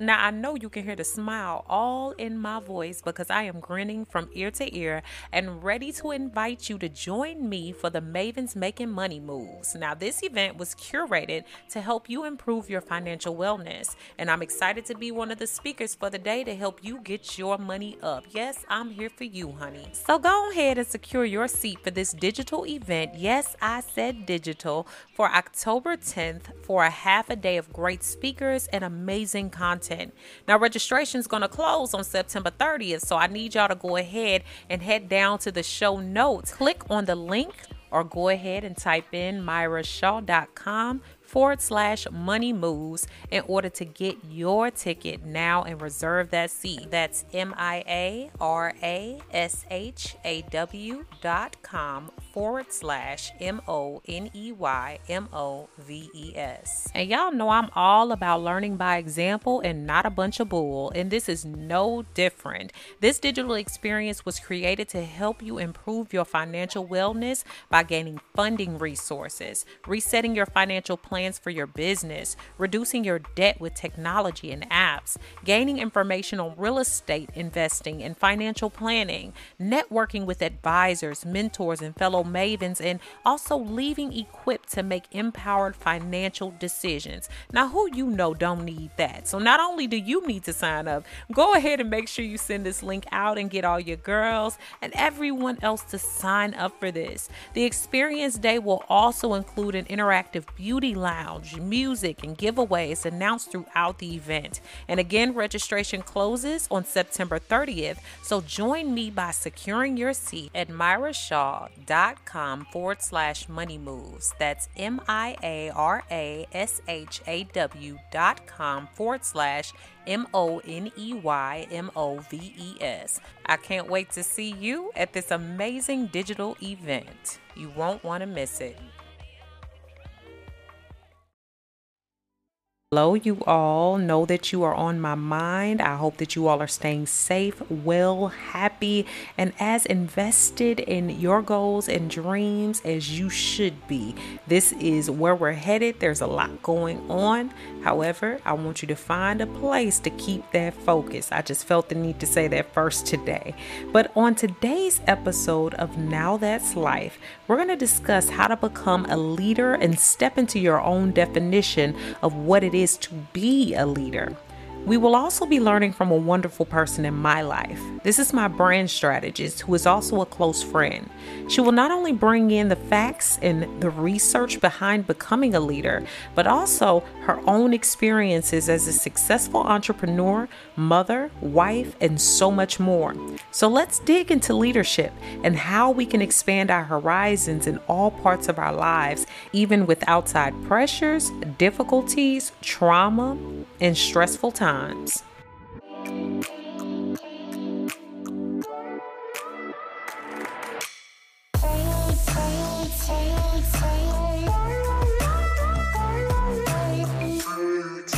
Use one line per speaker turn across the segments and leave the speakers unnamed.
Now, I know you can hear the smile all in my voice because I am grinning from ear to ear and ready to invite you to join me for the Mavens Making Money Moves. Now, this event was curated to help you improve your financial wellness, and I'm excited to be one of the speakers for the day to help you get your money up. Yes, I'm here for you, honey. So go ahead and secure your seat for this digital event. Yes, I said digital for October 10th for a half a day of great speakers and amazing content. Now, registration is going to close on September 30th, so I need y'all to go ahead and head down to the show notes. Click on the link or go ahead and type in miarashaw.com forward slash money moves in order to get your ticket now and reserve that seat. That's M I A R A S H A W dot com forward slash M O N E Y M O V E S. And y'all know I'm all about learning by example and not a bunch of bull, and this is no different. This digital experience was created to help you improve your financial wellness by gaining funding resources, resetting your financial plans for your business, reducing your debt with technology and apps, gaining information on real estate investing and financial planning, networking with advisors, mentors, and fellow mavens, and also leaving equipped to make empowered financial decisions. Now, who you know don't need that. So, not only do you need to sign up, go ahead and make sure you send this link out and get all your girls and everyone else to sign up for this. The experience day will also include an interactive beauty lounge, music, and giveaways announced throughout the event. And again, registration closes on September 30th. So, join me by securing your seat at miarashaw.com com forward slash money moves. That's M I A R A S H A W dot com forward slash M O N E Y M O V E S. I can't wait to see you at this amazing digital event. You won't want to miss it. Hello, you all. Know that you are on my mind. I hope that you all are staying safe, well, happy, and as invested in your goals and dreams as you should be. This is where we're headed. There's a lot going on. However, I want you to find a place to keep that focus. I just felt the need to say that first today. But on today's episode of Now That's Life, we're going to discuss how to become a leader and step into your own definition of what it is to be a leader. We will also be learning from a wonderful person in my life. This is my brand strategist who is also a close friend. She will not only bring in the facts and the research behind becoming a leader, but also her own experiences as a successful entrepreneur, mother, wife, and so much more. So let's dig into leadership and how we can expand our horizons in all parts of our lives, even with outside pressures, difficulties, trauma, and stressful times.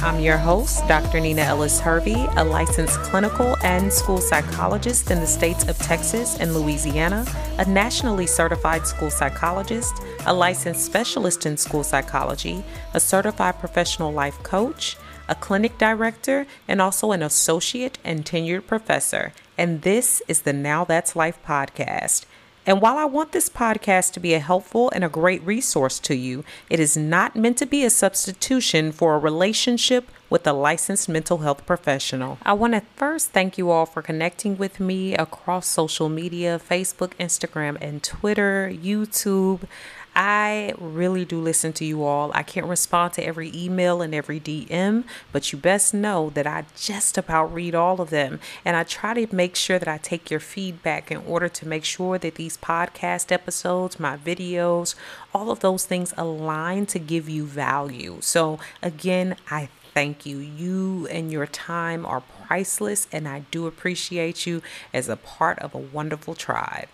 I'm your host, Dr. Nina Ellis Hervey, a licensed clinical and school psychologist in the states of Texas and Louisiana, a nationally certified school psychologist, a licensed specialist in school psychology, a certified professional life coach, a clinic director, and also an associate and tenured professor. And this is the Now That's Life podcast. And while I want this podcast to be a helpful and a great resource to you, it is not meant to be a substitution for a relationship with a licensed mental health professional. I want to first thank you all for connecting with me across social media Facebook, Instagram, and Twitter, YouTube. I really do listen to you all. I can't respond to every email and every DM, but you best know that I just about read all of them. And I try to make sure that I take your feedback in order to make sure that these podcast episodes, my videos, all of those things align to give you value. So, again, I thank you. You and your time are priceless, and I do appreciate you as a part of a wonderful tribe.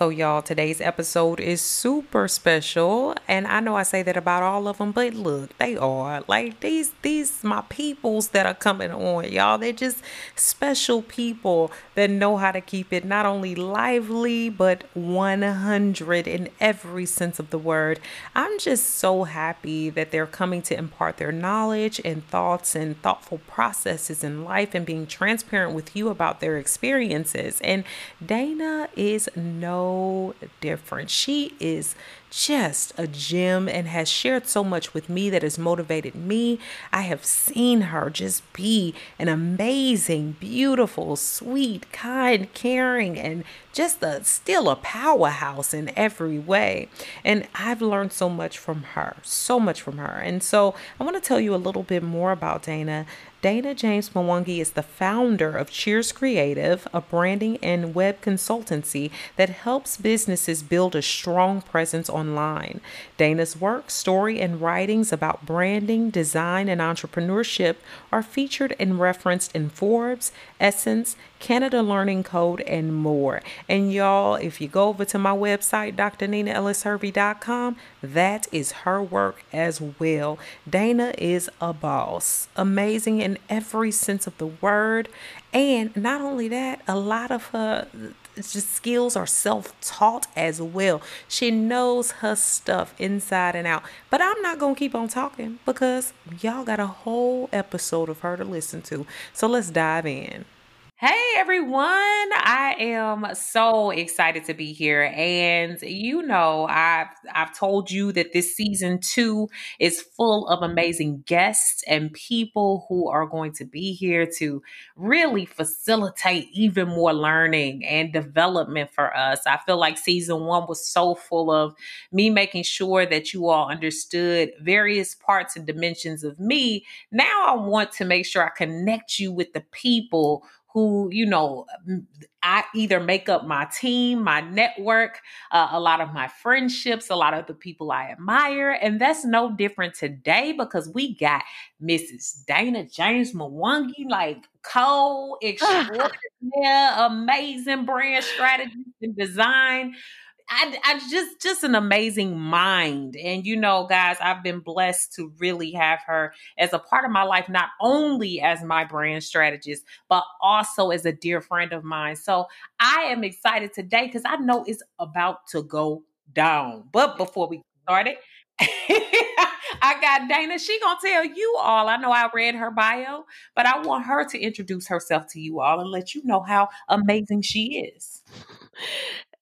So, y'all, today's episode is super special, and I know I say that about all of them, but look, they are like these these my peoples that are coming on, y'all. They're just special people that know how to keep it not only lively but 100 in every sense of the word. I'm just so happy that they're coming to impart their knowledge and thoughts and thoughtful processes in life and being transparent with you about their experiences. And Dana is no different. She is just a gem and has shared so much with me that has motivated me. I have seen her just be an amazing, beautiful, sweet, kind, caring, and just a still a powerhouse in every way. And I've learned so much from her, so much from her. And so I want to tell you a little bit more about Dana. Dana James Mwangi is the founder of Cheers Creative, a branding and web consultancy that helps businesses build a strong presence online. Dana's work, story, and writings about branding, design, and entrepreneurship are featured and referenced in Forbes, Essence, Canada Learning Code, and more. And y'all, if you go over to my website, drninaellishervey.com, that is her work as well. Dana is a boss, amazing in every sense of the word. And not only that, a lot of her just skills are self-taught as well. She knows her stuff inside and out. But I'm not going to keep on talking because y'all got a whole episode of her to listen to. So let's dive in. Hey everyone, I am so excited to be here. And you know, I've I've told you that this season 2 is full of amazing guests and people who are going to be here to really facilitate even more learning and development for us. I feel like season 1 was so full of me making sure that you all understood various parts and dimensions of me. Now I want to make sure I connect you with the people who, you know, I either make up my team, my network, uh, a lot of my friendships, a lot of the people I admire. And that's no different today because we got Mrs. Dana James Mwangi, like co extraordinaire, amazing brand strategist and design I, I just just an amazing mind and you know guys i've been blessed to really have her as a part of my life not only as my brand strategist but also as a dear friend of mine so i am excited today because i know it's about to go down but before we started I got Dana. She gonna tell you all. I know I read her bio, but I want her to introduce herself to you all and let you know how amazing she is.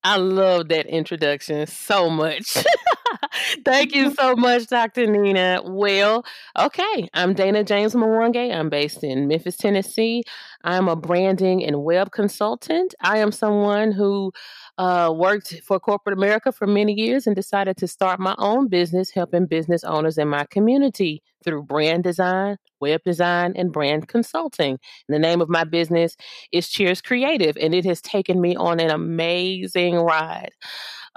I love that introduction so much. Thank you so much, Dr. Nina. Well, okay, I'm Dana James Mwangi. I'm based in Memphis, Tennessee. I'm a branding and web consultant. I am someone who uh, worked for corporate America for many years and decided to start my own business helping business owners in my community through brand design, web design, and brand consulting. And the name of my business is Cheers Creative, and it has taken me on an amazing ride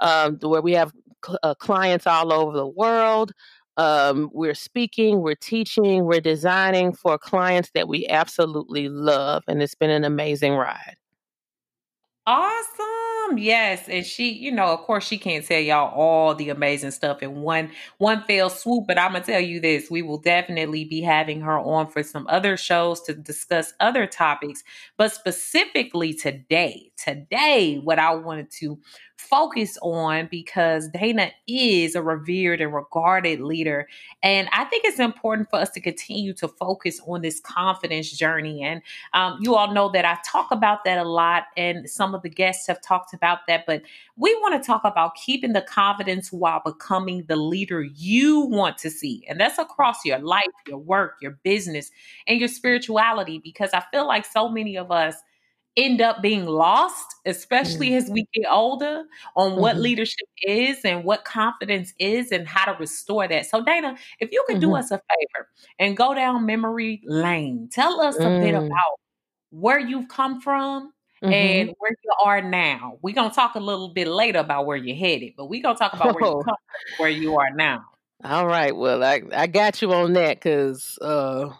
um, where we have cl- uh, clients all over the world. Um, we're speaking, we're teaching, we're designing for clients that we absolutely love, and it's been an amazing ride.
Awesome. Yes. And she, you know, of course she can't tell y'all all the amazing stuff in one one fell swoop, but I'm gonna tell you this. We will definitely be having her on for some other shows to discuss other topics. But specifically today, today, what I wanted to focus on because Dana is a revered and regarded leader. And I think it's important for us to continue to focus on this confidence journey. And um, you all know that I talk about that a lot, and some of the guests have talked about that. But we want to talk about keeping the confidence while becoming the leader you want to see. And that's across your life, your work, your business, and your spirituality. Because I feel like so many of us, end up being lost, especially mm-hmm. as we get older, on what mm-hmm. leadership is and what confidence is and how to restore that. So, Dana, if you could mm-hmm. do us a favor and go down memory lane, tell us a bit mm. about where you've come from. And mm-hmm. where you are now. We're gonna talk a little bit later about where you're headed, but we're gonna talk about where you oh. come from, where you are now.
All right. Well, I, I got you on that because uh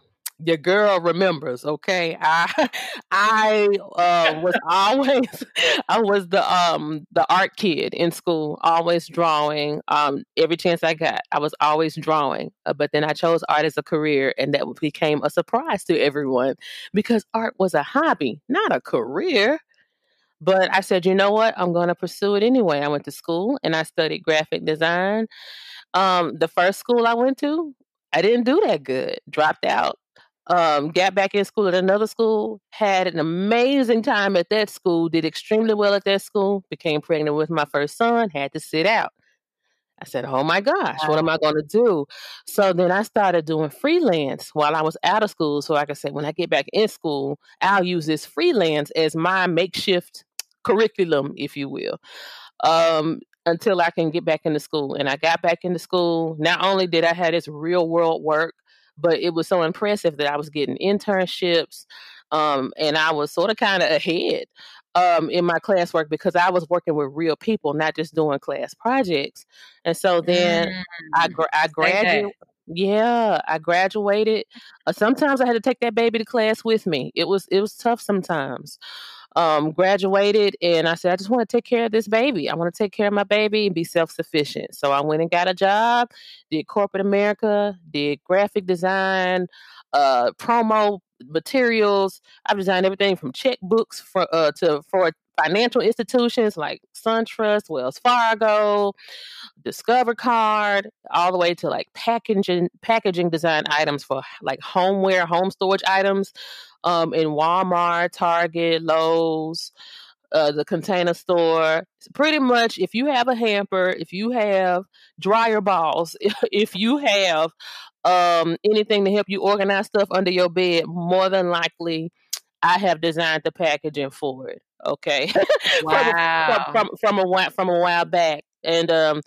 your girl remembers okay i i uh, was always i was the um the art kid in school always drawing um every chance i got i was always drawing uh, but then i chose art as a career and that became a surprise to everyone because art was a hobby not a career but I said, you know what? I'm going to pursue it anyway. I went to school and I studied graphic design. Um, the first school I went to, I didn't do that good. Dropped out um, got back in school at another school, had an amazing time at that school, did extremely well at that school, became pregnant with my first son, had to sit out. I said, Oh my gosh, what am I going to do? So then I started doing freelance while I was out of school. So like I said, when I get back in school, I'll use this freelance as my makeshift curriculum, if you will. Um, until I can get back into school. And I got back into school. Not only did I have this real world work, but it was so impressive that I was getting internships. Um, and I was sort of kind of ahead um, in my classwork because I was working with real people, not just doing class projects. And so then mm. I, gra- I graduated. Yeah, I graduated. Uh, sometimes I had to take that baby to class with me. It was it was tough sometimes um, graduated and I said, I just want to take care of this baby. I want to take care of my baby and be self sufficient. So I went and got a job, did corporate America, did graphic design, uh, promo materials. I've designed everything from checkbooks for uh, to for financial institutions like SunTrust, Wells Fargo, Discover Card, all the way to like packaging packaging design items for like homeware, home storage items um, in Walmart, Target, Lowe's, uh, the container store. Pretty much, if you have a hamper, if you have dryer balls, if you have um, anything to help you organize stuff under your bed, more than likely, I have designed the packaging for it. Okay,
wow.
from, from, from a while from a while back, and um,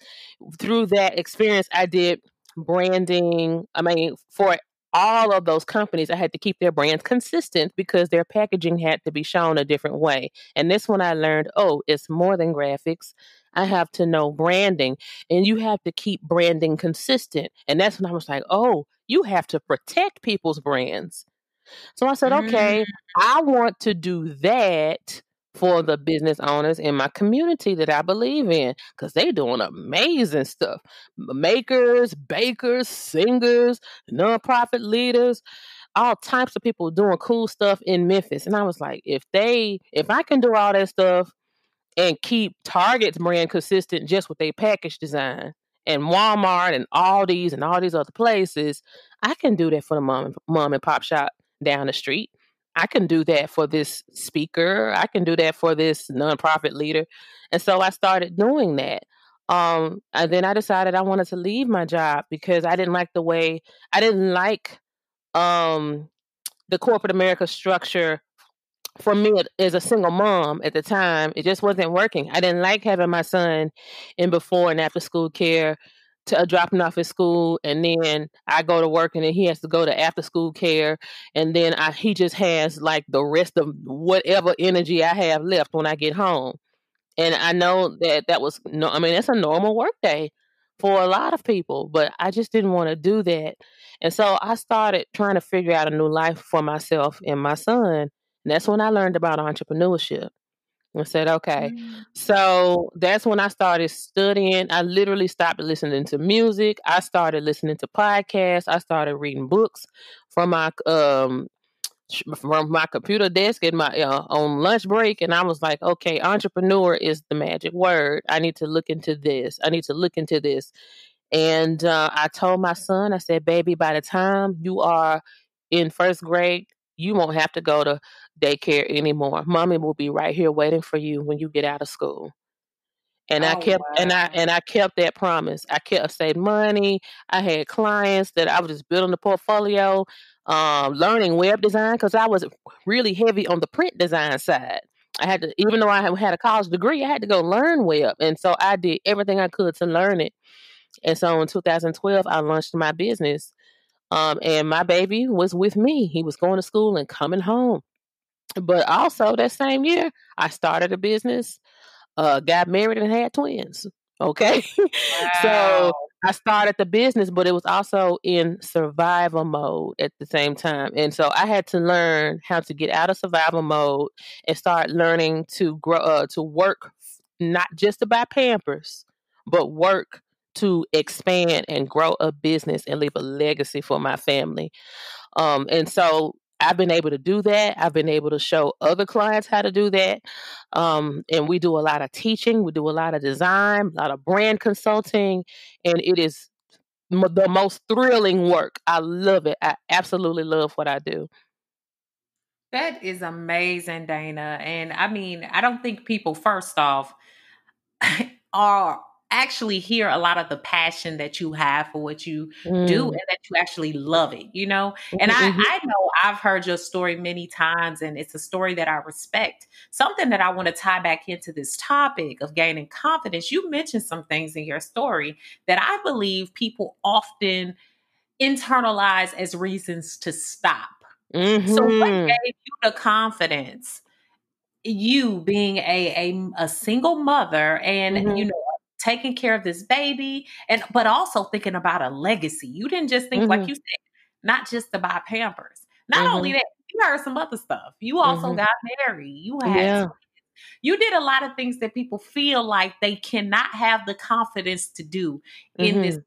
through that experience, I did branding. I mean, for all of those companies, I had to keep their brands consistent because their packaging had to be shown a different way. And this one I learned, oh, it's more than graphics. I have to know branding and you have to keep branding consistent. And that's when I was like, oh, you have to protect people's brands. So I said, okay, mm. I want to do that for the business owners in my community that I believe in because they're doing amazing stuff. Makers, bakers, singers, nonprofit leaders, all types of people doing cool stuff in Memphis. And I was like, if they, if I can do all that stuff and keep Target's brand consistent just with their package design and Walmart and Aldi's and all these other places, I can do that for the mom and, mom and pop shop down the street. I can do that for this speaker. I can do that for this nonprofit leader. And so I started doing that. Um, and then I decided I wanted to leave my job because I didn't like the way I didn't like um the corporate America structure for me as a single mom at the time. It just wasn't working. I didn't like having my son in before and after school care to uh, dropping off at school and then I go to work and then he has to go to after school care and then I, he just has like the rest of whatever energy I have left when I get home. And I know that that was no I mean it's a normal work day for a lot of people, but I just didn't want to do that. And so I started trying to figure out a new life for myself and my son. And that's when I learned about entrepreneurship. I said, okay. Mm-hmm. So that's when I started studying. I literally stopped listening to music. I started listening to podcasts. I started reading books from my um from my computer desk at my uh, on lunch break and I was like, okay, entrepreneur is the magic word. I need to look into this. I need to look into this. And uh, I told my son, I said, baby, by the time you are in first grade, you won't have to go to daycare anymore. Mommy will be right here waiting for you when you get out of school. And oh, I kept wow. and I and I kept that promise. I kept saving money. I had clients that I was just building the portfolio, um, learning web design because I was really heavy on the print design side. I had to, even though I had a college degree, I had to go learn web, and so I did everything I could to learn it. And so in 2012, I launched my business, um, and my baby was with me. He was going to school and coming home. But also that same year, I started a business, uh, got married and had twins. Okay. Wow. so I started the business, but it was also in survival mode at the same time. And so I had to learn how to get out of survival mode and start learning to grow, uh, to work not just to buy Pampers, but work to expand and grow a business and leave a legacy for my family. Um, and so I've been able to do that. I've been able to show other clients how to do that. Um, and we do a lot of teaching, we do a lot of design, a lot of brand consulting, and it is m- the most thrilling work. I love it. I absolutely love what I do.
That is amazing, Dana. And I mean, I don't think people, first off, are actually hear a lot of the passion that you have for what you mm. do and that you actually love it, you know? And mm-hmm. I, I know I've heard your story many times and it's a story that I respect. Something that I want to tie back into this topic of gaining confidence. You mentioned some things in your story that I believe people often internalize as reasons to stop. Mm-hmm. So, what mm-hmm. gave you the confidence? You being a a, a single mother and mm-hmm. you know taking care of this baby and but also thinking about a legacy. You didn't just think mm-hmm. like you said, not just to buy Pampers. Not mm-hmm. only that, you heard some other stuff. You also mm-hmm. got married. You had yeah. you did a lot of things that people feel like they cannot have the confidence to do in this mm-hmm. world.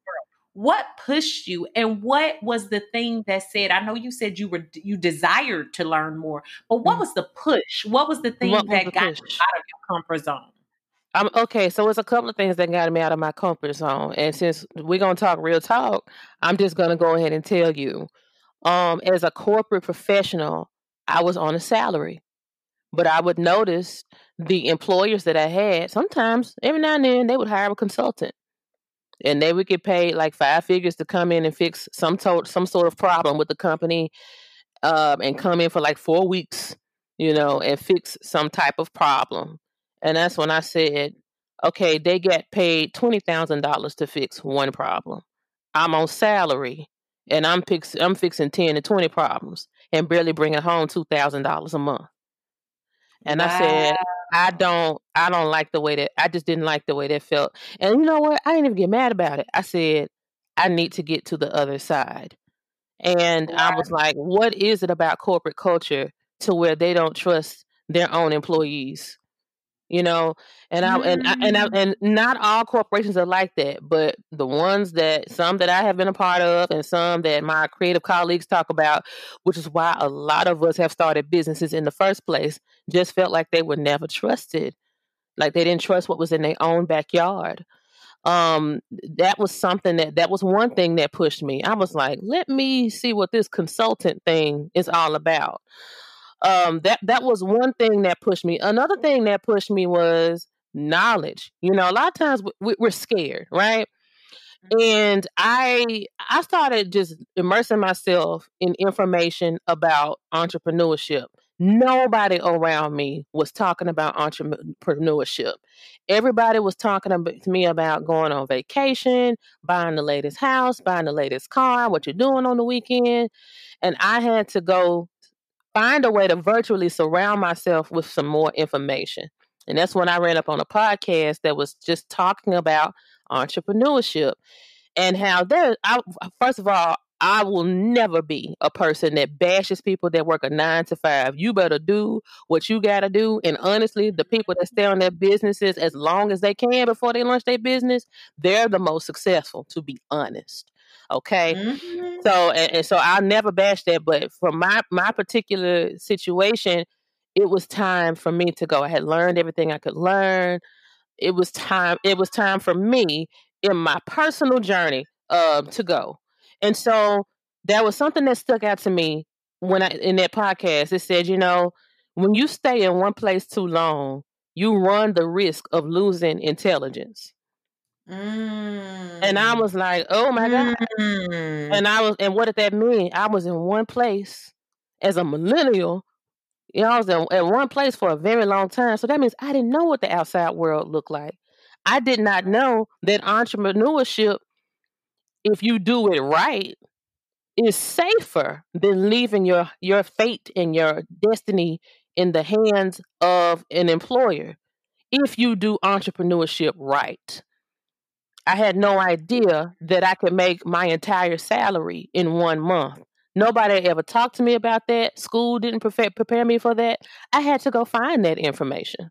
What pushed you and what was the thing that said, I know you said you were you desired to learn more, but what mm. was the push? What was the thing what that got push? you out of your comfort zone?
I'm okay. So it's a couple of things that got me out of my comfort zone. And since we're gonna talk real talk, I'm just gonna go ahead and tell you. Um, as a corporate professional, I was on a salary. But I would notice the employers that I had, sometimes every now and then they would hire a consultant. And they would get paid like five figures to come in and fix some to- some sort of problem with the company, um, and come in for like four weeks, you know, and fix some type of problem and that's when I said, okay, they get paid $20,000 to fix one problem. I'm on salary and I'm, fix, I'm fixing 10 to 20 problems and barely bringing home $2,000 a month. And wow. I said, I don't, I don't like the way that, I just didn't like the way that felt. And you know what? I didn't even get mad about it. I said, I need to get to the other side. And I was like, what is it about corporate culture to where they don't trust their own employees? You know and I and I, and I, mm. and not all corporations are like that but the ones that some that I have been a part of and some that my creative colleagues talk about which is why a lot of us have started businesses in the first place just felt like they were never trusted. Like they didn't trust what was in their own backyard. Um that was something that that was one thing that pushed me. I was like let me see what this consultant thing is all about um, that that was one thing that pushed me. Another thing that pushed me was knowledge. You know, a lot of times we, we're scared, right? Mm-hmm. And I I started just immersing myself in information about entrepreneurship. Nobody around me was talking about entrepreneurship. Everybody was talking to me about going on vacation, buying the latest house, buying the latest car, what you're doing on the weekend. And I had to go find a way to virtually surround myself with some more information. And that's when I ran up on a podcast that was just talking about entrepreneurship and how there, I, first of all, I will never be a person that bashes people that work a nine to five. You better do what you got to do. And honestly, the people that stay on their businesses as long as they can before they launch their business, they're the most successful, to be honest. Okay. Mm-hmm. So and, and so I'll never bash that. But for my my particular situation, it was time for me to go. I had learned everything I could learn. It was time, it was time for me in my personal journey um to go. And so there was something that stuck out to me when I in that podcast. It said, you know, when you stay in one place too long, you run the risk of losing intelligence. Mm. And I mm. was like, oh my God. Mm. And I was, and what did that mean? I was in one place as a millennial. You know, I was in, at one place for a very long time. So that means I didn't know what the outside world looked like. I did not know that entrepreneurship, if you do it right, is safer than leaving your your fate and your destiny in the hands of an employer if you do entrepreneurship right. I had no idea that I could make my entire salary in one month. Nobody ever talked to me about that. School didn't prepare, prepare me for that. I had to go find that information.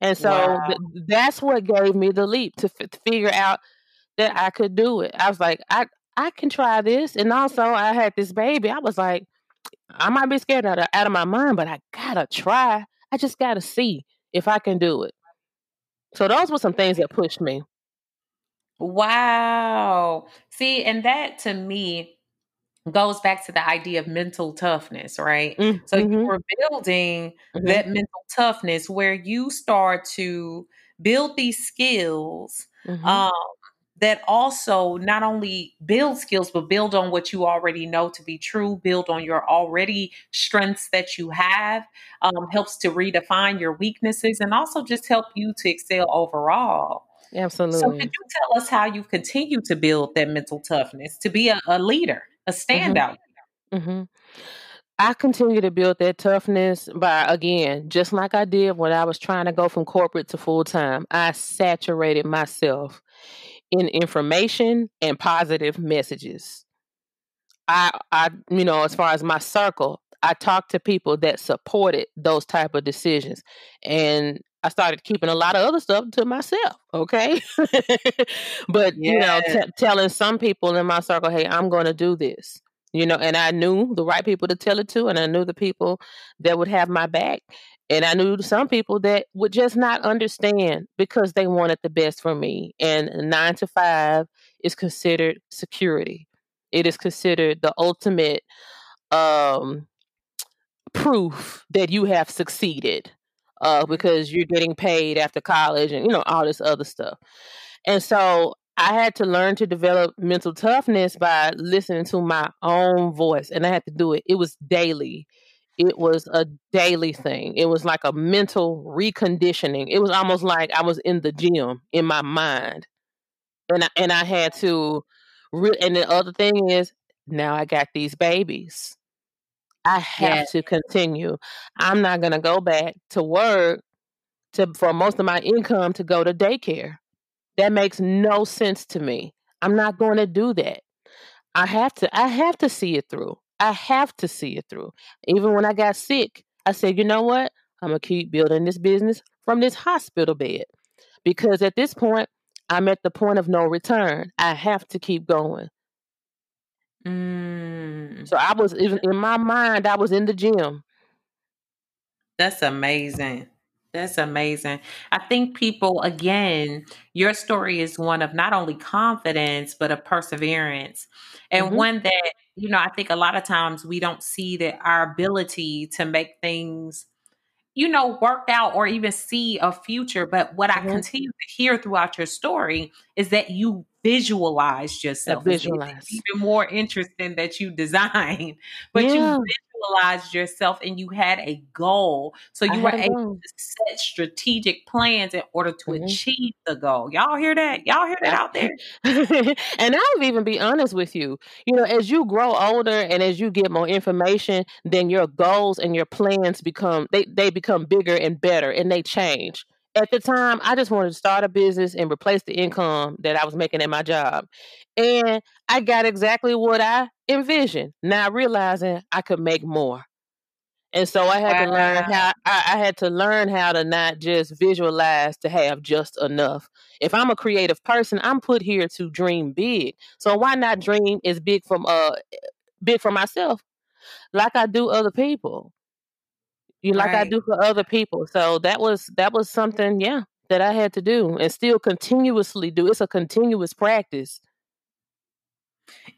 And so wow. th- that's what gave me the leap to, f- to figure out that I could do it. I was like, I I can try this. And also, I had this baby. I was like, I might be scared out of, out of my mind, but I gotta try. I just gotta see if I can do it. So those were some things that pushed me.
Wow. See, and that to me goes back to the idea of mental toughness, right? Mm-hmm. So you were building mm-hmm. that mental toughness where you start to build these skills mm-hmm. um, that also not only build skills, but build on what you already know to be true, build on your already strengths that you have, um, helps to redefine your weaknesses, and also just help you to excel overall.
Absolutely.
So, could you tell us how you continue to build that mental toughness to be a, a leader, a mm-hmm. standout?
Mm-hmm. Mm-hmm. I continue to build that toughness by, again, just like I did when I was trying to go from corporate to full time, I saturated myself in information and positive messages. I I you know, as far as my circle, I talked to people that supported those type of decisions. And I started keeping a lot of other stuff to myself, okay? but yeah. you know, t- telling some people in my circle, "Hey, I'm going to do this." You know, and I knew the right people to tell it to and I knew the people that would have my back and I knew some people that would just not understand because they wanted the best for me. And nine to five is considered security. It is considered the ultimate um, proof that you have succeeded uh, because you're getting paid after college and you know all this other stuff. And so I had to learn to develop mental toughness by listening to my own voice, and I had to do it. It was daily it was a daily thing. It was like a mental reconditioning. It was almost like I was in the gym in my mind, and I, and I had to. Re- and the other thing is, now I got these babies. I have yes. to continue. I'm not going to go back to work to for most of my income to go to daycare. That makes no sense to me. I'm not going to do that. I have to I have to see it through. I have to see it through. Even when I got sick, I said, you know what? I'm going to keep building this business from this hospital bed. Because at this point, I'm at the point of no return. I have to keep going. Mm. So I was even in my mind, I was in the gym.
That's amazing. That's amazing. I think people, again, your story is one of not only confidence, but of perseverance. And mm-hmm. one that, you know, I think a lot of times we don't see that our ability to make things you know, work out or even see a future. But what mm-hmm. I continue to hear throughout your story is that you visualized yourself.
Visualize.
even more interesting that you design, but yeah. you visualized yourself and you had a goal. So you I were able to set strategic plans in order to mm-hmm. achieve the goal. Y'all hear that? Y'all hear that out there?
and I'll even be honest with you. You know, as you grow older and as you get more information, then your goals and your plans become they, they become bigger and better and they change at the time, I just wanted to start a business and replace the income that I was making at my job. And I got exactly what I envisioned, now realizing I could make more. And so I had wow. to learn how I, I, had to learn how to not just visualize to have just enough. If I'm a creative person, I'm put here to dream big. So why not dream as big from uh big for myself, like I do other people you like I do for other people. So that was that was something, yeah, that I had to do and still continuously do. It's a continuous practice.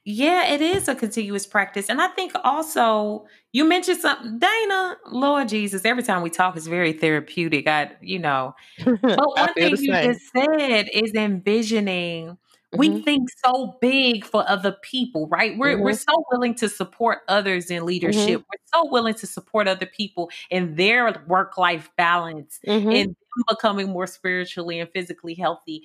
Yeah, it is a continuous practice. And I think also you mentioned something, Dana, Lord Jesus, every time we talk is very therapeutic. I, you know, but one thing you just said is envisioning we mm-hmm. think so big for other people, right? We're mm-hmm. we're so willing to support others in leadership. Mm-hmm. We're so willing to support other people in their work life balance and mm-hmm. becoming more spiritually and physically healthy.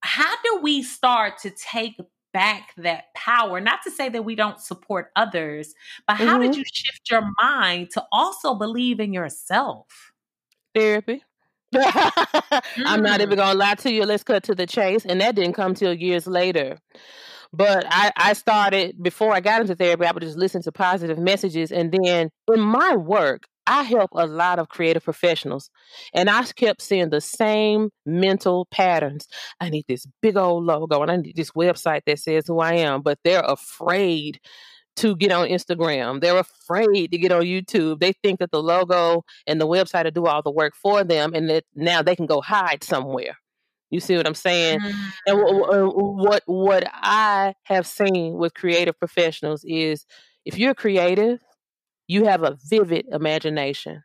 How do we start to take back that power? Not to say that we don't support others, but how did mm-hmm. you shift your mind to also believe in yourself?
Therapy. I'm not even mm. gonna lie to you. Let's cut to the chase. And that didn't come till years later. But I, I started before I got into therapy, I would just listen to positive messages. And then in my work, I help a lot of creative professionals, and I kept seeing the same mental patterns. I need this big old logo, and I need this website that says who I am, but they're afraid to get on Instagram. They're afraid to get on YouTube. They think that the logo and the website will do all the work for them, and that now they can go hide somewhere. You see what I'm saying? Mm-hmm. And w- what what I have seen with creative professionals is if you're creative, you have a vivid imagination.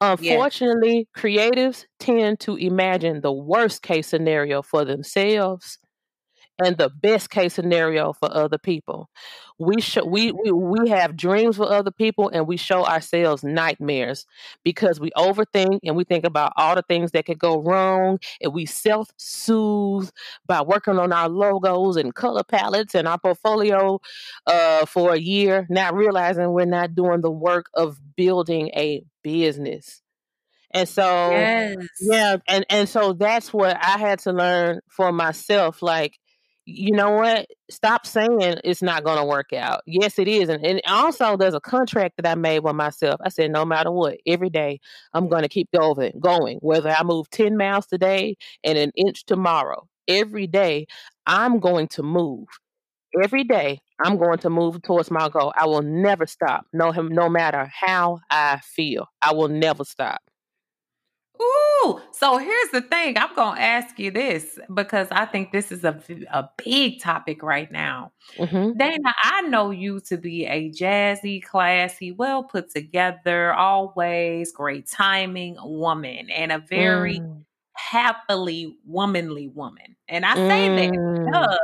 Unfortunately, creatives tend to imagine the worst case scenario for themselves and the best case scenario for other people. We show we, we we have dreams for other people and we show ourselves nightmares because we overthink and we think about all the things that could go wrong and we self-soothe by working on our logos and color palettes and our portfolio uh, for a year, not realizing we're not doing the work of building a business. And so yes. yeah, and and so that's what I had to learn for myself like you know what? Stop saying it's not going to work out. Yes, it is. And, and also, there's a contract that I made with myself. I said, no matter what, every day I'm going to keep going, going, whether I move 10 miles today and an inch tomorrow. Every day, I'm going to move. Every day, I'm going to move towards my goal. I will never stop, no, no matter how I feel. I will never stop.
Ooh, so here's the thing. I'm going to ask you this because I think this is a, a big topic right now. Mm-hmm. Dana, I know you to be a jazzy, classy, well put together, always great timing woman and a very mm. happily womanly woman. And I say mm. that because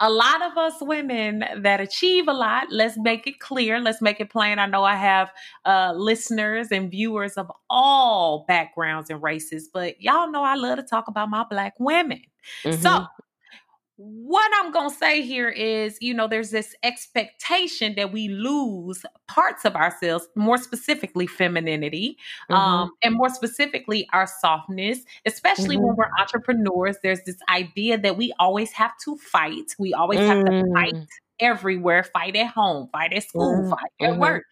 a lot of us women that achieve a lot, let's make it clear, let's make it plain. I know I have uh, listeners and viewers of all backgrounds and races, but y'all know I love to talk about my black women. Mm-hmm. So what I'm going to say here is, you know, there's this expectation that we lose parts of ourselves, more specifically femininity, mm-hmm. um, and more specifically our softness, especially mm-hmm. when we're entrepreneurs. There's this idea that we always have to fight. We always mm-hmm. have to fight mm. everywhere, fight at home, fight at school, mm-hmm. fight at mm-hmm. work,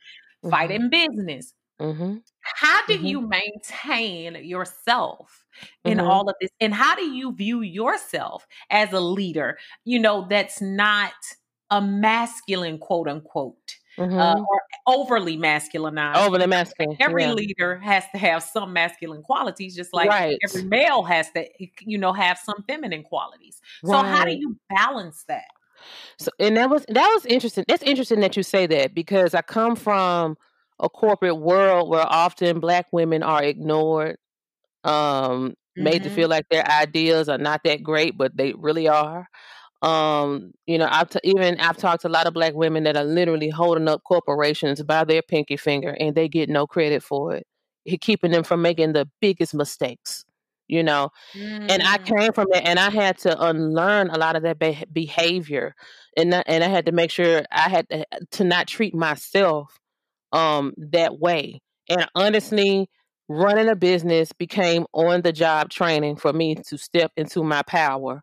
fight mm-hmm. in business. How do you maintain yourself? in mm-hmm. all of this? And how do you view yourself as a leader, you know, that's not a masculine, quote unquote? Uh, mm-hmm. Uh, or overly masculinized.
Overly masculine.
Every yeah. leader has to have some masculine qualities, just like right. every male has to, you know, have some feminine qualities. Right. So how do you balance that?
So, and that was that was interesting. That's interesting that you say that because I come from a corporate world where often Black women are ignored um, mm-hmm. made to mm-hmm. feel like their ideas are not that great, but they really are. Um, you know, I've t- even I've talked to a lot of black women that are literally holding up corporations by their pinky finger, and they get no credit for it, keeping them from making the biggest mistakes. You know, mm. and I mm. came from it, and I had to unlearn a lot of that be- behavior, and that, and I had to make sure I had to, to not treat myself um that way. And honestly, running a business became on the job training for me to step into my power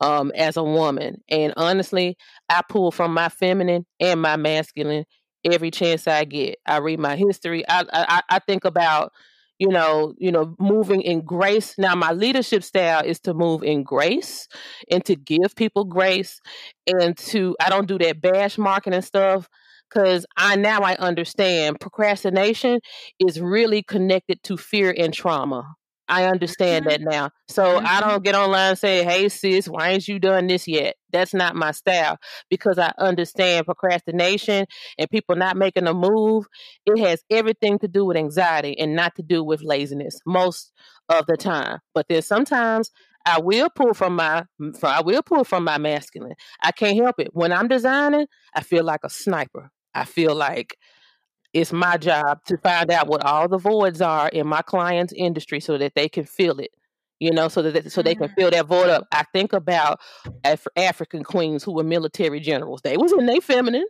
um, as a woman. And honestly, I pull from my feminine and my masculine every chance I get. I read my history. I I, I think about you know you know moving in grace. Now my leadership style is to move in grace and to give people grace and to I don't do that bash marketing and stuff because I now I understand procrastination is really connected to fear and trauma. I understand mm-hmm. that now. So mm-hmm. I don't get online and say, hey, sis, why ain't you done this yet? That's not my style because I understand procrastination and people not making a move. It has everything to do with anxiety and not to do with laziness most of the time. But then sometimes I will pull from my I will pull from my masculine. I can't help it. When I'm designing, I feel like a sniper. I feel like it's my job to find out what all the voids are in my client's industry so that they can fill it you know so that they, so they can mm-hmm. fill that void up i think about Af- african queens who were military generals they was in their feminine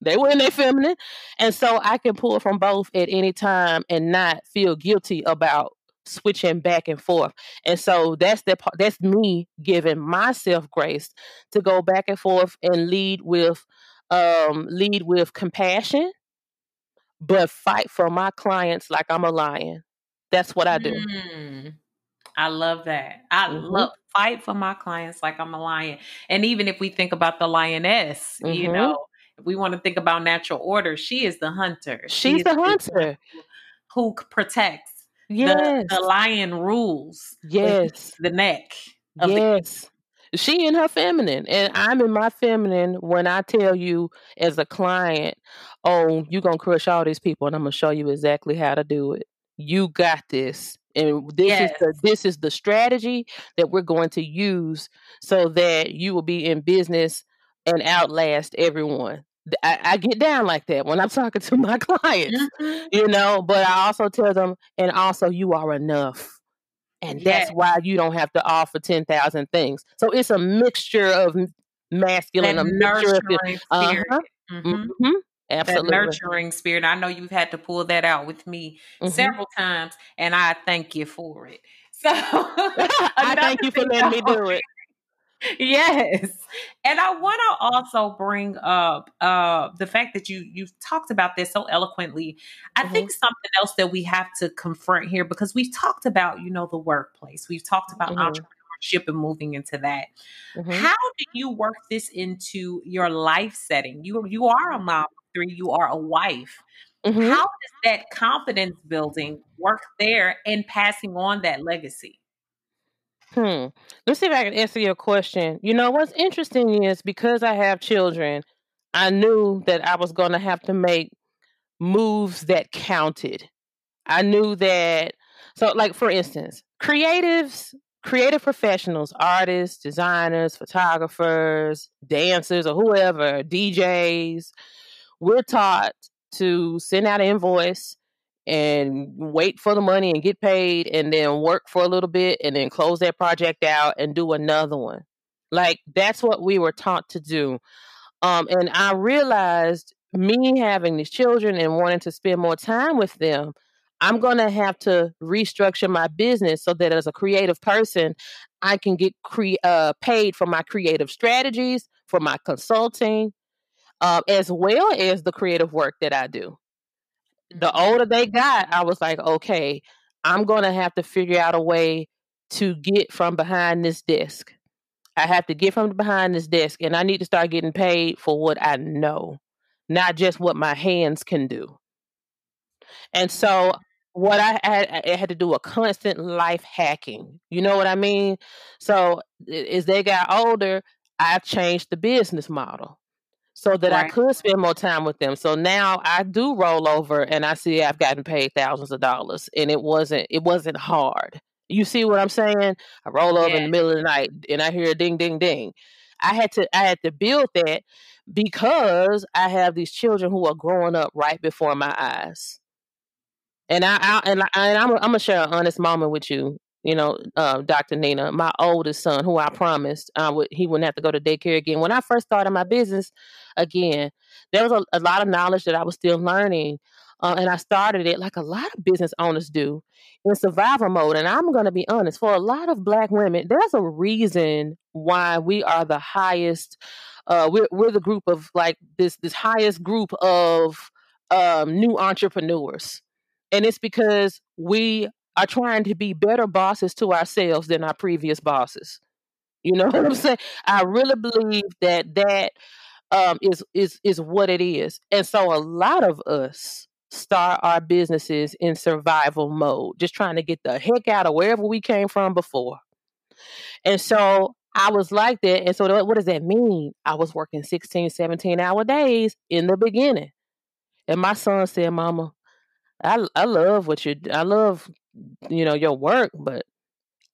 they were in their feminine and so i can pull from both at any time and not feel guilty about switching back and forth. And so that's the that's me giving myself grace to go back and forth and lead with um lead with compassion, but fight for my clients like I'm a lion. That's what I do.
Mm, I love that. I mm-hmm. love fight for my clients like I'm a lion. And even if we think about the lioness, mm-hmm. you know, we want to think about natural order, she is the hunter.
She's the hunter
who protects Yes. The, the lion rules.
Yes.
The neck.
Yes. She in her feminine. And I'm in my feminine when I tell you as a client, oh, you're gonna crush all these people and I'm gonna show you exactly how to do it. You got this. And this yes. is the this is the strategy that we're going to use so that you will be in business and outlast everyone. I, I, get down like that when I'm talking to my clients, mm-hmm. you know, but I also tell them, and also you are enough. And yes. that's why you don't have to offer 10,000 things. So it's a mixture of masculine,
that a
mixture
of, uh-huh. Mm-hmm. Mm-hmm. Absolutely. That nurturing spirit. I know you've had to pull that out with me mm-hmm. several times, and I thank you for it. So
I thank you for letting me do it
yes and i want to also bring up uh the fact that you you've talked about this so eloquently i mm-hmm. think something else that we have to confront here because we've talked about you know the workplace we've talked about mm-hmm. entrepreneurship and moving into that mm-hmm. how do you work this into your life setting you you are a mom three you are a wife mm-hmm. how does that confidence building work there and passing on that legacy
Hmm. Let's see if I can answer your question. You know, what's interesting is because I have children, I knew that I was going to have to make moves that counted. I knew that. So, like, for instance, creatives, creative professionals, artists, designers, photographers, dancers, or whoever, DJs, we're taught to send out an invoice and wait for the money and get paid and then work for a little bit and then close that project out and do another one. Like that's what we were taught to do. Um, and I realized me having these children and wanting to spend more time with them, I'm going to have to restructure my business so that as a creative person, I can get cre- uh, paid for my creative strategies, for my consulting, uh, as well as the creative work that I do the mm-hmm. older they got, I was like, okay, I'm going to have to figure out a way to get from behind this desk. I have to get from behind this desk and I need to start getting paid for what I know, not just what my hands can do. And so what I had, I had to do a constant life hacking. You know what I mean? So as they got older, I've changed the business model so that right. I could spend more time with them. So now I do roll over and I see I've gotten paid thousands of dollars and it wasn't it wasn't hard. You see what I'm saying? I roll over yeah. in the middle of the night and I hear a ding ding ding. I had to I had to build that because I have these children who are growing up right before my eyes. And I, I and, I, and I'm, I'm gonna share an honest moment with you you know, uh, Dr. Nina, my oldest son, who I promised uh, would, he wouldn't have to go to daycare again. When I first started my business, again, there was a, a lot of knowledge that I was still learning. Uh, and I started it like a lot of business owners do in survival mode. And I'm going to be honest, for a lot of Black women, there's a reason why we are the highest. Uh, we're we're the group of like this this highest group of um, new entrepreneurs, and it's because we are trying to be better bosses to ourselves than our previous bosses. You know what I'm saying? I really believe that that um, is is is what it is, and so a lot of us start our businesses in survival mode, just trying to get the heck out of wherever we came from before. And so I was like that. And so what does that mean? I was working 16, 17 hour days in the beginning. And my son said, Mama, I I love what you I love you know, your work, but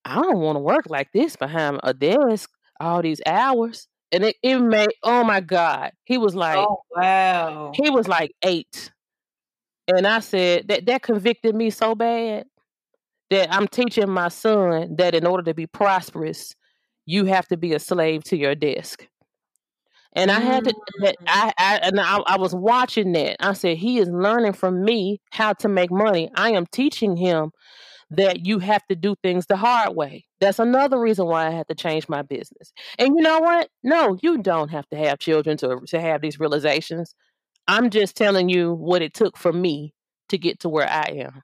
I don't want to work like this behind a desk all these hours. And it, it made, oh my God. He was like,
oh, wow.
He was like eight. And I said, that, that convicted me so bad that I'm teaching my son that in order to be prosperous, you have to be a slave to your desk. And I had to, mm. I, I, and I, I was watching that. I said, he is learning from me how to make money. I am teaching him that you have to do things the hard way. That's another reason why I had to change my business. And you know what? No, you don't have to have children to, to have these realizations. I'm just telling you what it took for me to get to where I am.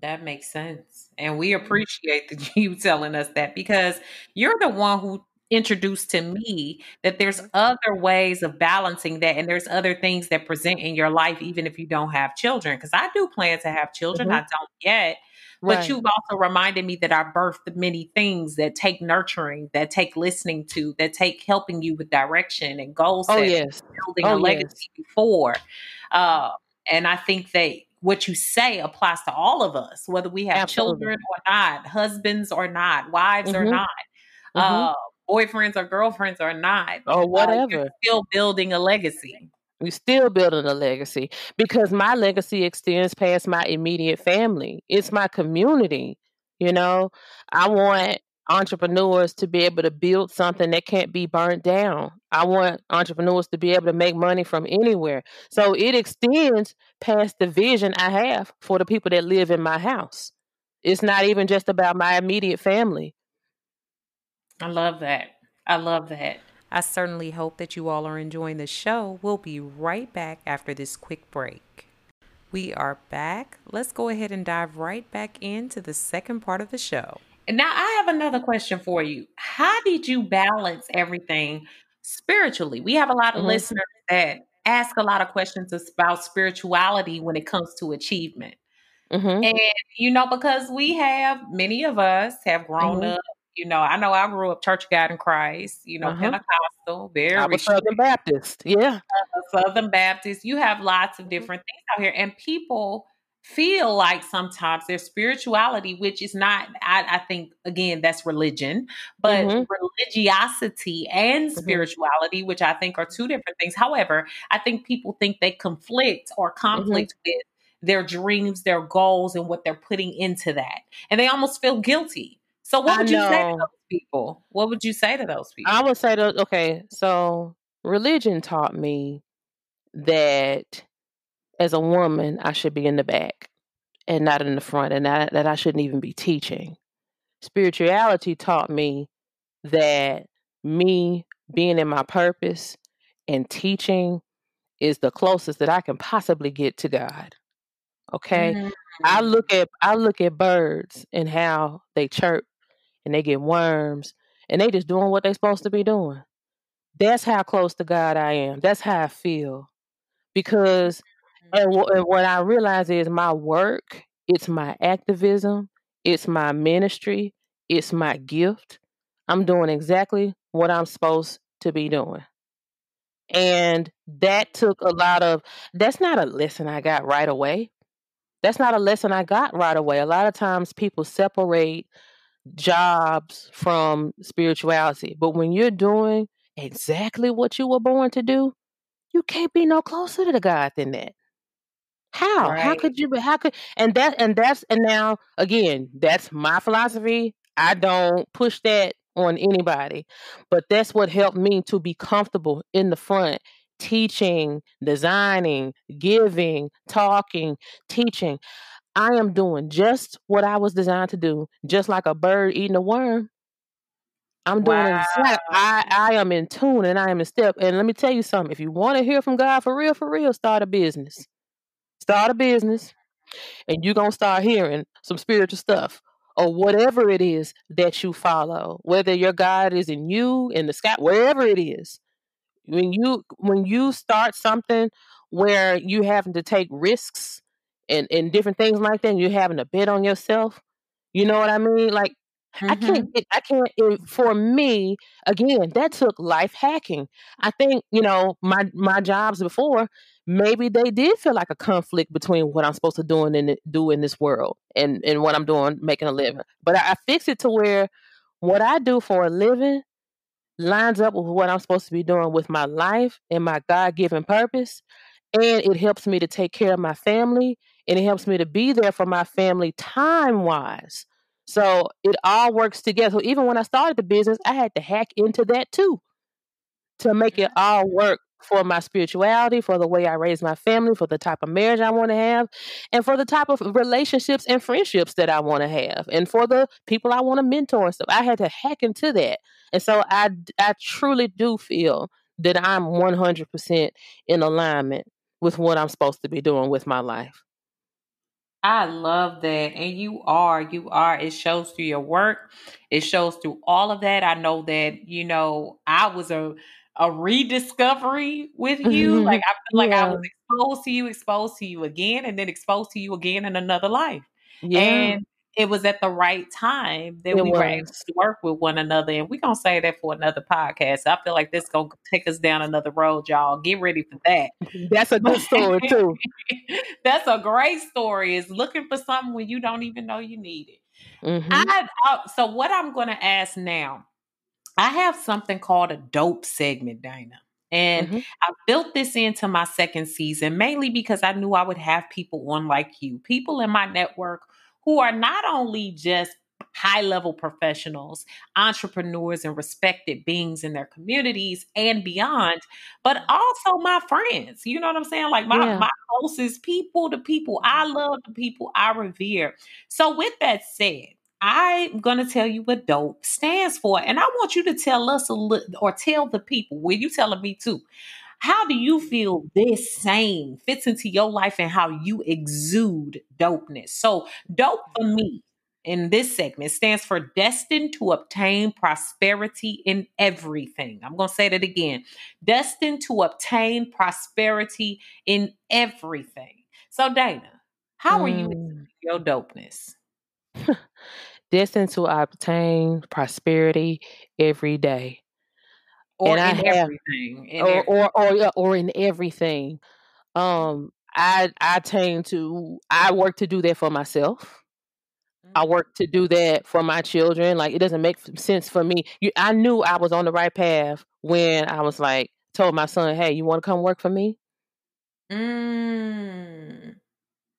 That makes sense. And we appreciate you telling us that because you're the one who introduced to me that there's mm-hmm. other ways of balancing that and there's other things that present in your life even if you don't have children because i do plan to have children mm-hmm. i don't yet right. but you've also reminded me that i birthed many things that take nurturing that take listening to that take helping you with direction and goal setting oh, yes. building oh, a legacy yes. before uh, and i think that what you say applies to all of us whether we have Absolutely. children or not husbands or not wives mm-hmm. or not mm-hmm. uh, boyfriends or girlfriends or not,
or whatever, uh,
still building a legacy.
We still building a legacy because my legacy extends past my immediate family. It's my community. You know, I want entrepreneurs to be able to build something that can't be burnt down. I want entrepreneurs to be able to make money from anywhere. So it extends past the vision I have for the people that live in my house. It's not even just about my immediate family.
I love that. I love that. I certainly hope that you all are enjoying the show. We'll be right back after this quick break. We are back. Let's go ahead and dive right back into the second part of the show. Now I have another question for you. How did you balance everything spiritually? We have a lot of mm-hmm. listeners that ask a lot of questions about spirituality when it comes to achievement. Mm-hmm. And, you know, because we have, many of us have grown mm-hmm. up you know, I know I grew up Church of God in Christ, you know, uh-huh. Pentecostal, very I
was Southern Baptist. Yeah.
Uh, Southern Baptist. You have lots of mm-hmm. different things out here. And people feel like sometimes their spirituality, which is not, I, I think, again, that's religion, but mm-hmm. religiosity and mm-hmm. spirituality, which I think are two different things. However, I think people think they conflict or mm-hmm. conflict mm-hmm. with their dreams, their goals, and what they're putting into that. And they almost feel guilty so what would you say to those people? What would you say to those people?
I would say to okay, so religion taught me that as a woman I should be in the back and not in the front and that, that I shouldn't even be teaching. Spirituality taught me that me being in my purpose and teaching is the closest that I can possibly get to God. Okay? Mm-hmm. I look at I look at birds and how they chirp and they get worms and they just doing what they supposed to be doing. That's how close to God I am. That's how I feel. Because mm-hmm. and, w- and what I realize is my work, it's my activism, it's my ministry, it's my gift. I'm doing exactly what I'm supposed to be doing. And that took a lot of, that's not a lesson I got right away. That's not a lesson I got right away. A lot of times people separate jobs from spirituality. But when you're doing exactly what you were born to do, you can't be no closer to the God than that. How? Right. How could you be how could and that and that's and now again, that's my philosophy. I don't push that on anybody. But that's what helped me to be comfortable in the front, teaching, designing, giving, talking, teaching. I am doing just what I was designed to do, just like a bird eating a worm. I'm doing wow. exactly. I I am in tune and I am in step. And let me tell you something. If you want to hear from God for real, for real, start a business. Start a business, and you're gonna start hearing some spiritual stuff or whatever it is that you follow. Whether your God is in you, in the sky, wherever it is. When you when you start something where you having to take risks and and different things like that. You're having to bet on yourself. You know what I mean? Like mm-hmm. I can't. Get, I can't. It, for me, again, that took life hacking. I think you know my my jobs before. Maybe they did feel like a conflict between what I'm supposed to do and do in this world and and what I'm doing making a living. But I, I fix it to where what I do for a living lines up with what I'm supposed to be doing with my life and my God given purpose. And it helps me to take care of my family and it helps me to be there for my family time wise. So it all works together. So even when I started the business, I had to hack into that too to make it mm-hmm. all work for my spirituality, for the way I raise my family, for the type of marriage I want to have, and for the type of relationships and friendships that I want to have, and for the people I want to mentor and stuff. I had to hack into that. And so I, I truly do feel that I'm 100% in alignment with what I'm supposed to be doing with my life.
I love that. And you are, you are. It shows through your work. It shows through all of that. I know that, you know, I was a a rediscovery with you. Like I feel like yeah. I was exposed to you, exposed to you again, and then exposed to you again in another life. Yeah. And it was at the right time that it we was. were able to work with one another. And we're gonna say that for another podcast. I feel like this gonna take us down another road, y'all. Get ready for that.
That's a good story too.
That's a great story. Is looking for something when you don't even know you need it. Mm-hmm. I, I, so what I'm gonna ask now, I have something called a dope segment, Dana. And mm-hmm. I built this into my second season mainly because I knew I would have people on like you, people in my network who are not only just high level professionals, entrepreneurs, and respected beings in their communities and beyond, but also my friends. You know what I'm saying? Like my, yeah. my closest people, the people I love, the people I revere. So, with that said, I'm going to tell you what DOPE stands for. And I want you to tell us a little, or tell the people, will you telling me too? How do you feel this same fits into your life and how you exude dopeness? So, dope for me in this segment stands for destined to obtain prosperity in everything. I'm going to say that again destined to obtain prosperity in everything. So, Dana, how are you mm. your dopeness?
destined to obtain prosperity every day
or and in I have, everything,
in or, or or yeah, or in everything. Um, I I tend to I work to do that for myself. I mm-hmm. work to do that for my children. Like it doesn't make sense for me. You, I knew I was on the right path when I was like told my son, "Hey, you want to come work for me?" Mm.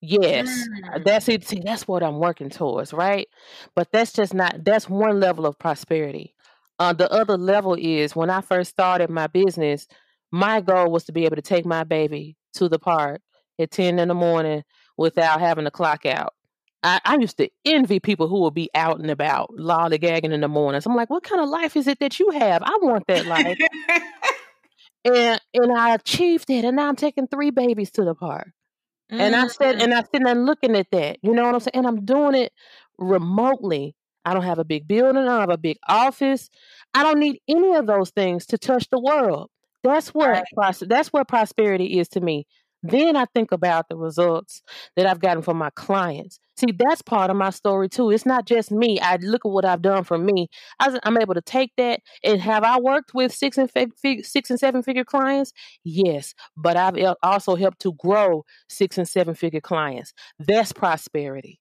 Yes, mm. that's it. See, that's what I'm working towards, right? But that's just not. That's one level of prosperity. Uh, the other level is when I first started my business, my goal was to be able to take my baby to the park at 10 in the morning without having to clock out. I, I used to envy people who would be out and about, lollygagging in the mornings. I'm like, what kind of life is it that you have? I want that life. and and I achieved it, and now I'm taking three babies to the park. Mm-hmm. And I said, and I sitting there looking at that, you know what I'm saying? And I'm doing it remotely I don't have a big building. I don't have a big office. I don't need any of those things to touch the world. That's what right. that's what prosperity is to me. Then I think about the results that I've gotten from my clients. See, that's part of my story too. It's not just me. I look at what I've done for me. I, am able to take that and have I worked with six and fig- six and seven figure clients? Yes, but I've also helped to grow six and seven figure clients. That's prosperity.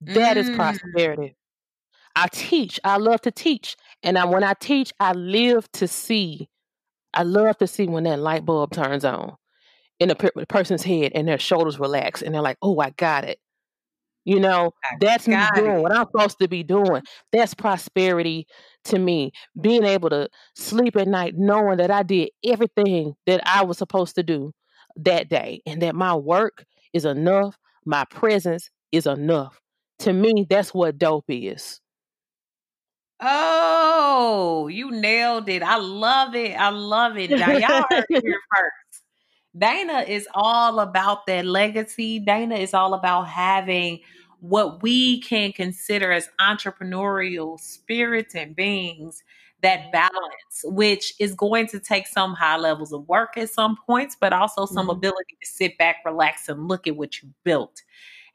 That mm. is prosperity. I teach. I love to teach. And I, when I teach, I live to see. I love to see when that light bulb turns on in a per- person's head and their shoulders relax and they're like, oh, I got it. You know, that's me doing it. what I'm supposed to be doing. That's prosperity to me. Being able to sleep at night knowing that I did everything that I was supposed to do that day and that my work is enough, my presence is enough. To me, that's what dope is.
Oh, you nailed it. I love it. I love it. Now, y'all heard it here first. Dana is all about that legacy. Dana is all about having what we can consider as entrepreneurial spirits and beings that balance, which is going to take some high levels of work at some points, but also some mm-hmm. ability to sit back, relax, and look at what you built.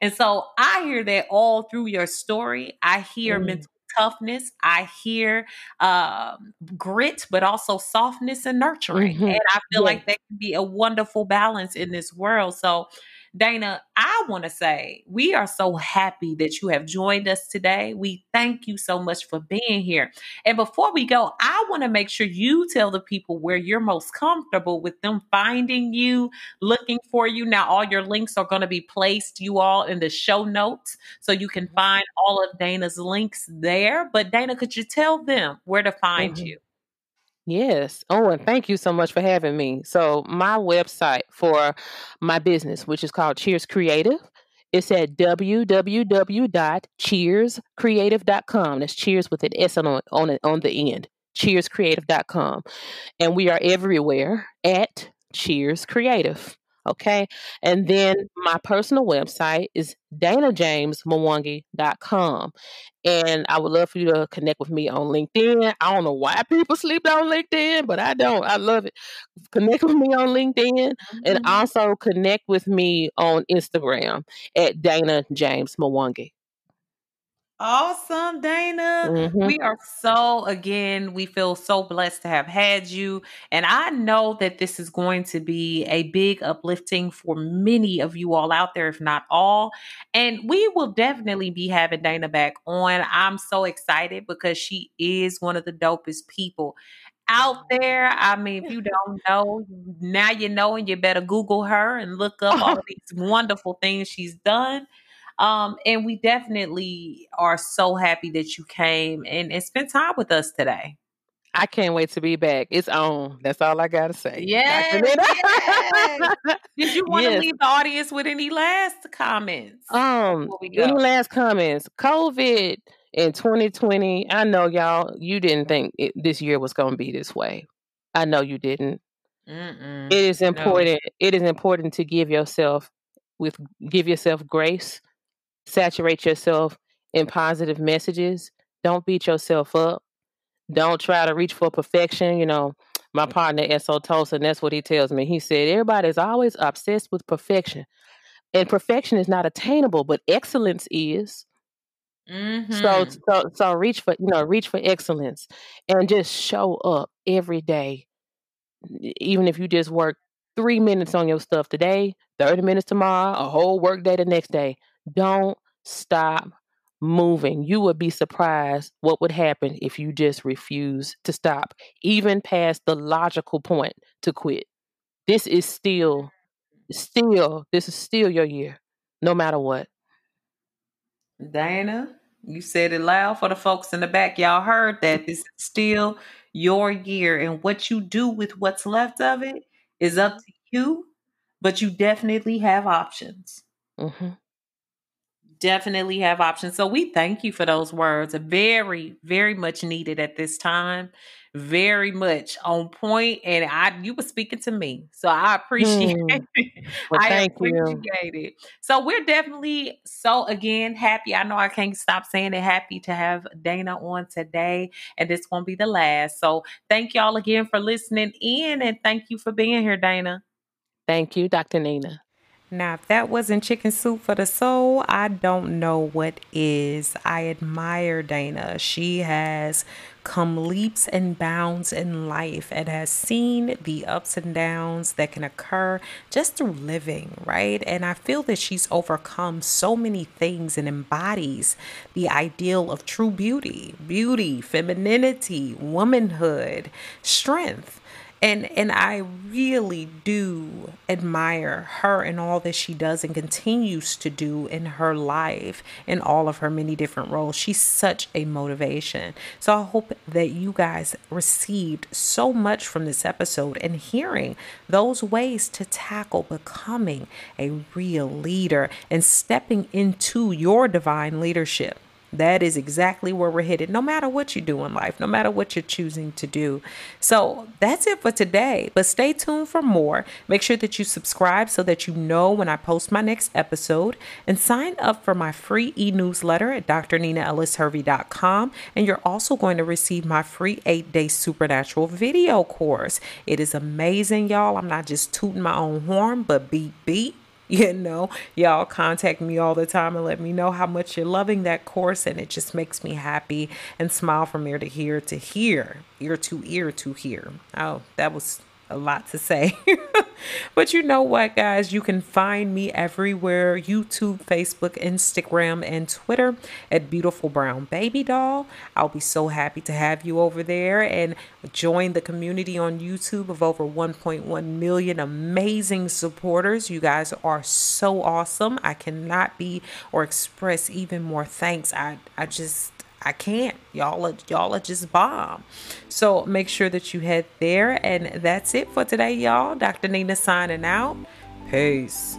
And so I hear that all through your story. I hear mm. mental toughness. I hear uh, grit, but also softness and nurturing. Mm-hmm. And I feel yeah. like that can be a wonderful balance in this world. So Dana, I want to say we are so happy that you have joined us today. We thank you so much for being here. And before we go, I want to make sure you tell the people where you're most comfortable with them finding you, looking for you. Now, all your links are going to be placed, you all, in the show notes. So you can mm-hmm. find all of Dana's links there. But Dana, could you tell them where to find mm-hmm. you?
Yes. Oh, and thank you so much for having me. So, my website for my business, which is called Cheers Creative, it's at www.cheerscreative.com. That's cheers with an S on, on, on the end. Cheerscreative.com. And we are everywhere at Cheers Creative. Okay. And then my personal website is danajamesmwangi.com. And I would love for you to connect with me on LinkedIn. I don't know why people sleep on LinkedIn, but I don't. I love it. Connect with me on LinkedIn mm-hmm. and also connect with me on Instagram at Dana James Mwangi.
Awesome, Dana. Mm-hmm. We are so, again, we feel so blessed to have had you. And I know that this is going to be a big uplifting for many of you all out there, if not all. And we will definitely be having Dana back on. I'm so excited because she is one of the dopest people out there. I mean, if you don't know, now you know, and you better Google her and look up all these wonderful things she's done. Um, and we definitely are so happy that you came and, and spent time with us today.
I can't wait to be back. It's on. That's all I gotta say.
Yes. yes. Did you want yes. to leave the audience with any last comments?
Um, any last comments? COVID in 2020. I know y'all. You didn't think it, this year was going to be this way. I know you didn't. It is important. No. It is important to give yourself with give yourself grace saturate yourself in positive messages. Don't beat yourself up. Don't try to reach for perfection. You know, my partner Esso Tosa, that's what he tells me. He said everybody's always obsessed with perfection. And perfection is not attainable, but excellence is. Mm-hmm. So, so, so reach for you know, reach for excellence, and just show up every day. Even if you just work three minutes on your stuff today, thirty minutes tomorrow, a whole work day the next day. Don't stop moving. You would be surprised what would happen if you just refuse to stop, even past the logical point to quit. This is still, still, this is still your year, no matter what.
Dana, you said it loud for the folks in the back. Y'all heard that. This is still your year, and what you do with what's left of it is up to you, but you definitely have options. Mm-hmm definitely have options. So we thank you for those words. Very, very much needed at this time. Very much on point. And I you were speaking to me. So I appreciate mm. it. Well, I appreciate you. it. So we're definitely so again happy. I know I can't stop saying it. Happy to have Dana on today. And this won't be the last. So thank y'all again for listening in and thank you for being here, Dana.
Thank you, Dr. Nina.
Now, if that wasn't chicken soup for the soul, I don't know what is. I admire Dana. She has come leaps and bounds in life and has seen the ups and downs that can occur just through living, right? And I feel that she's overcome so many things and embodies the ideal of true beauty beauty, femininity, womanhood, strength and and I really do admire her and all that she does and continues to do in her life in all of her many different roles. She's such a motivation. So I hope that you guys received so much from this episode and hearing those ways to tackle becoming a real leader and stepping into your divine leadership. That is exactly where we're headed, no matter what you do in life, no matter what you're choosing to do. So that's it for today. But stay tuned for more. Make sure that you subscribe so that you know when I post my next episode and sign up for my free e newsletter at drninaellishervey.com. And you're also going to receive my free eight day supernatural video course. It is amazing, y'all. I'm not just tooting my own horn, but beat, beat You know, y'all contact me all the time and let me know how much you're loving that course. And it just makes me happy and smile from ear to ear to hear, ear to ear to hear. Oh, that was a lot to say. but you know what, guys? You can find me everywhere YouTube, Facebook, Instagram, and Twitter at Beautiful Brown Baby Doll. I'll be so happy to have you over there and join the community on YouTube of over 1.1 million amazing supporters. You guys are so awesome. I cannot be or express even more thanks. I, I just I can't. Y'all are y'all are just bomb. So make sure that you head there. And that's it for today, y'all. Dr. Nina signing out. Peace.